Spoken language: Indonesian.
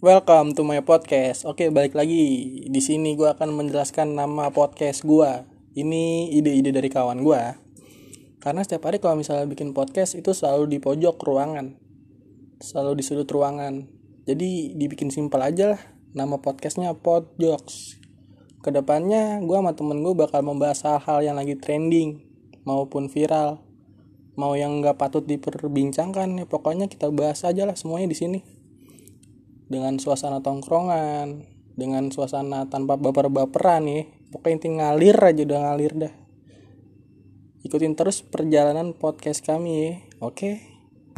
Welcome to my podcast. Oke, balik lagi. Di sini gue akan menjelaskan nama podcast gue. Ini ide-ide dari kawan gue. Karena setiap hari kalau misalnya bikin podcast itu selalu di pojok ruangan. Selalu di sudut ruangan. Jadi dibikin simpel aja lah. Nama podcastnya Podjokes. Ke depannya gue sama temen gue bakal membahas hal-hal yang lagi trending maupun viral. Mau yang nggak patut diperbincangkan ya pokoknya kita bahas aja lah semuanya di sini dengan suasana tongkrongan dengan suasana tanpa baper-baperan nih pokoknya inti ngalir aja udah ngalir dah. Ikutin terus perjalanan podcast kami ya. Oke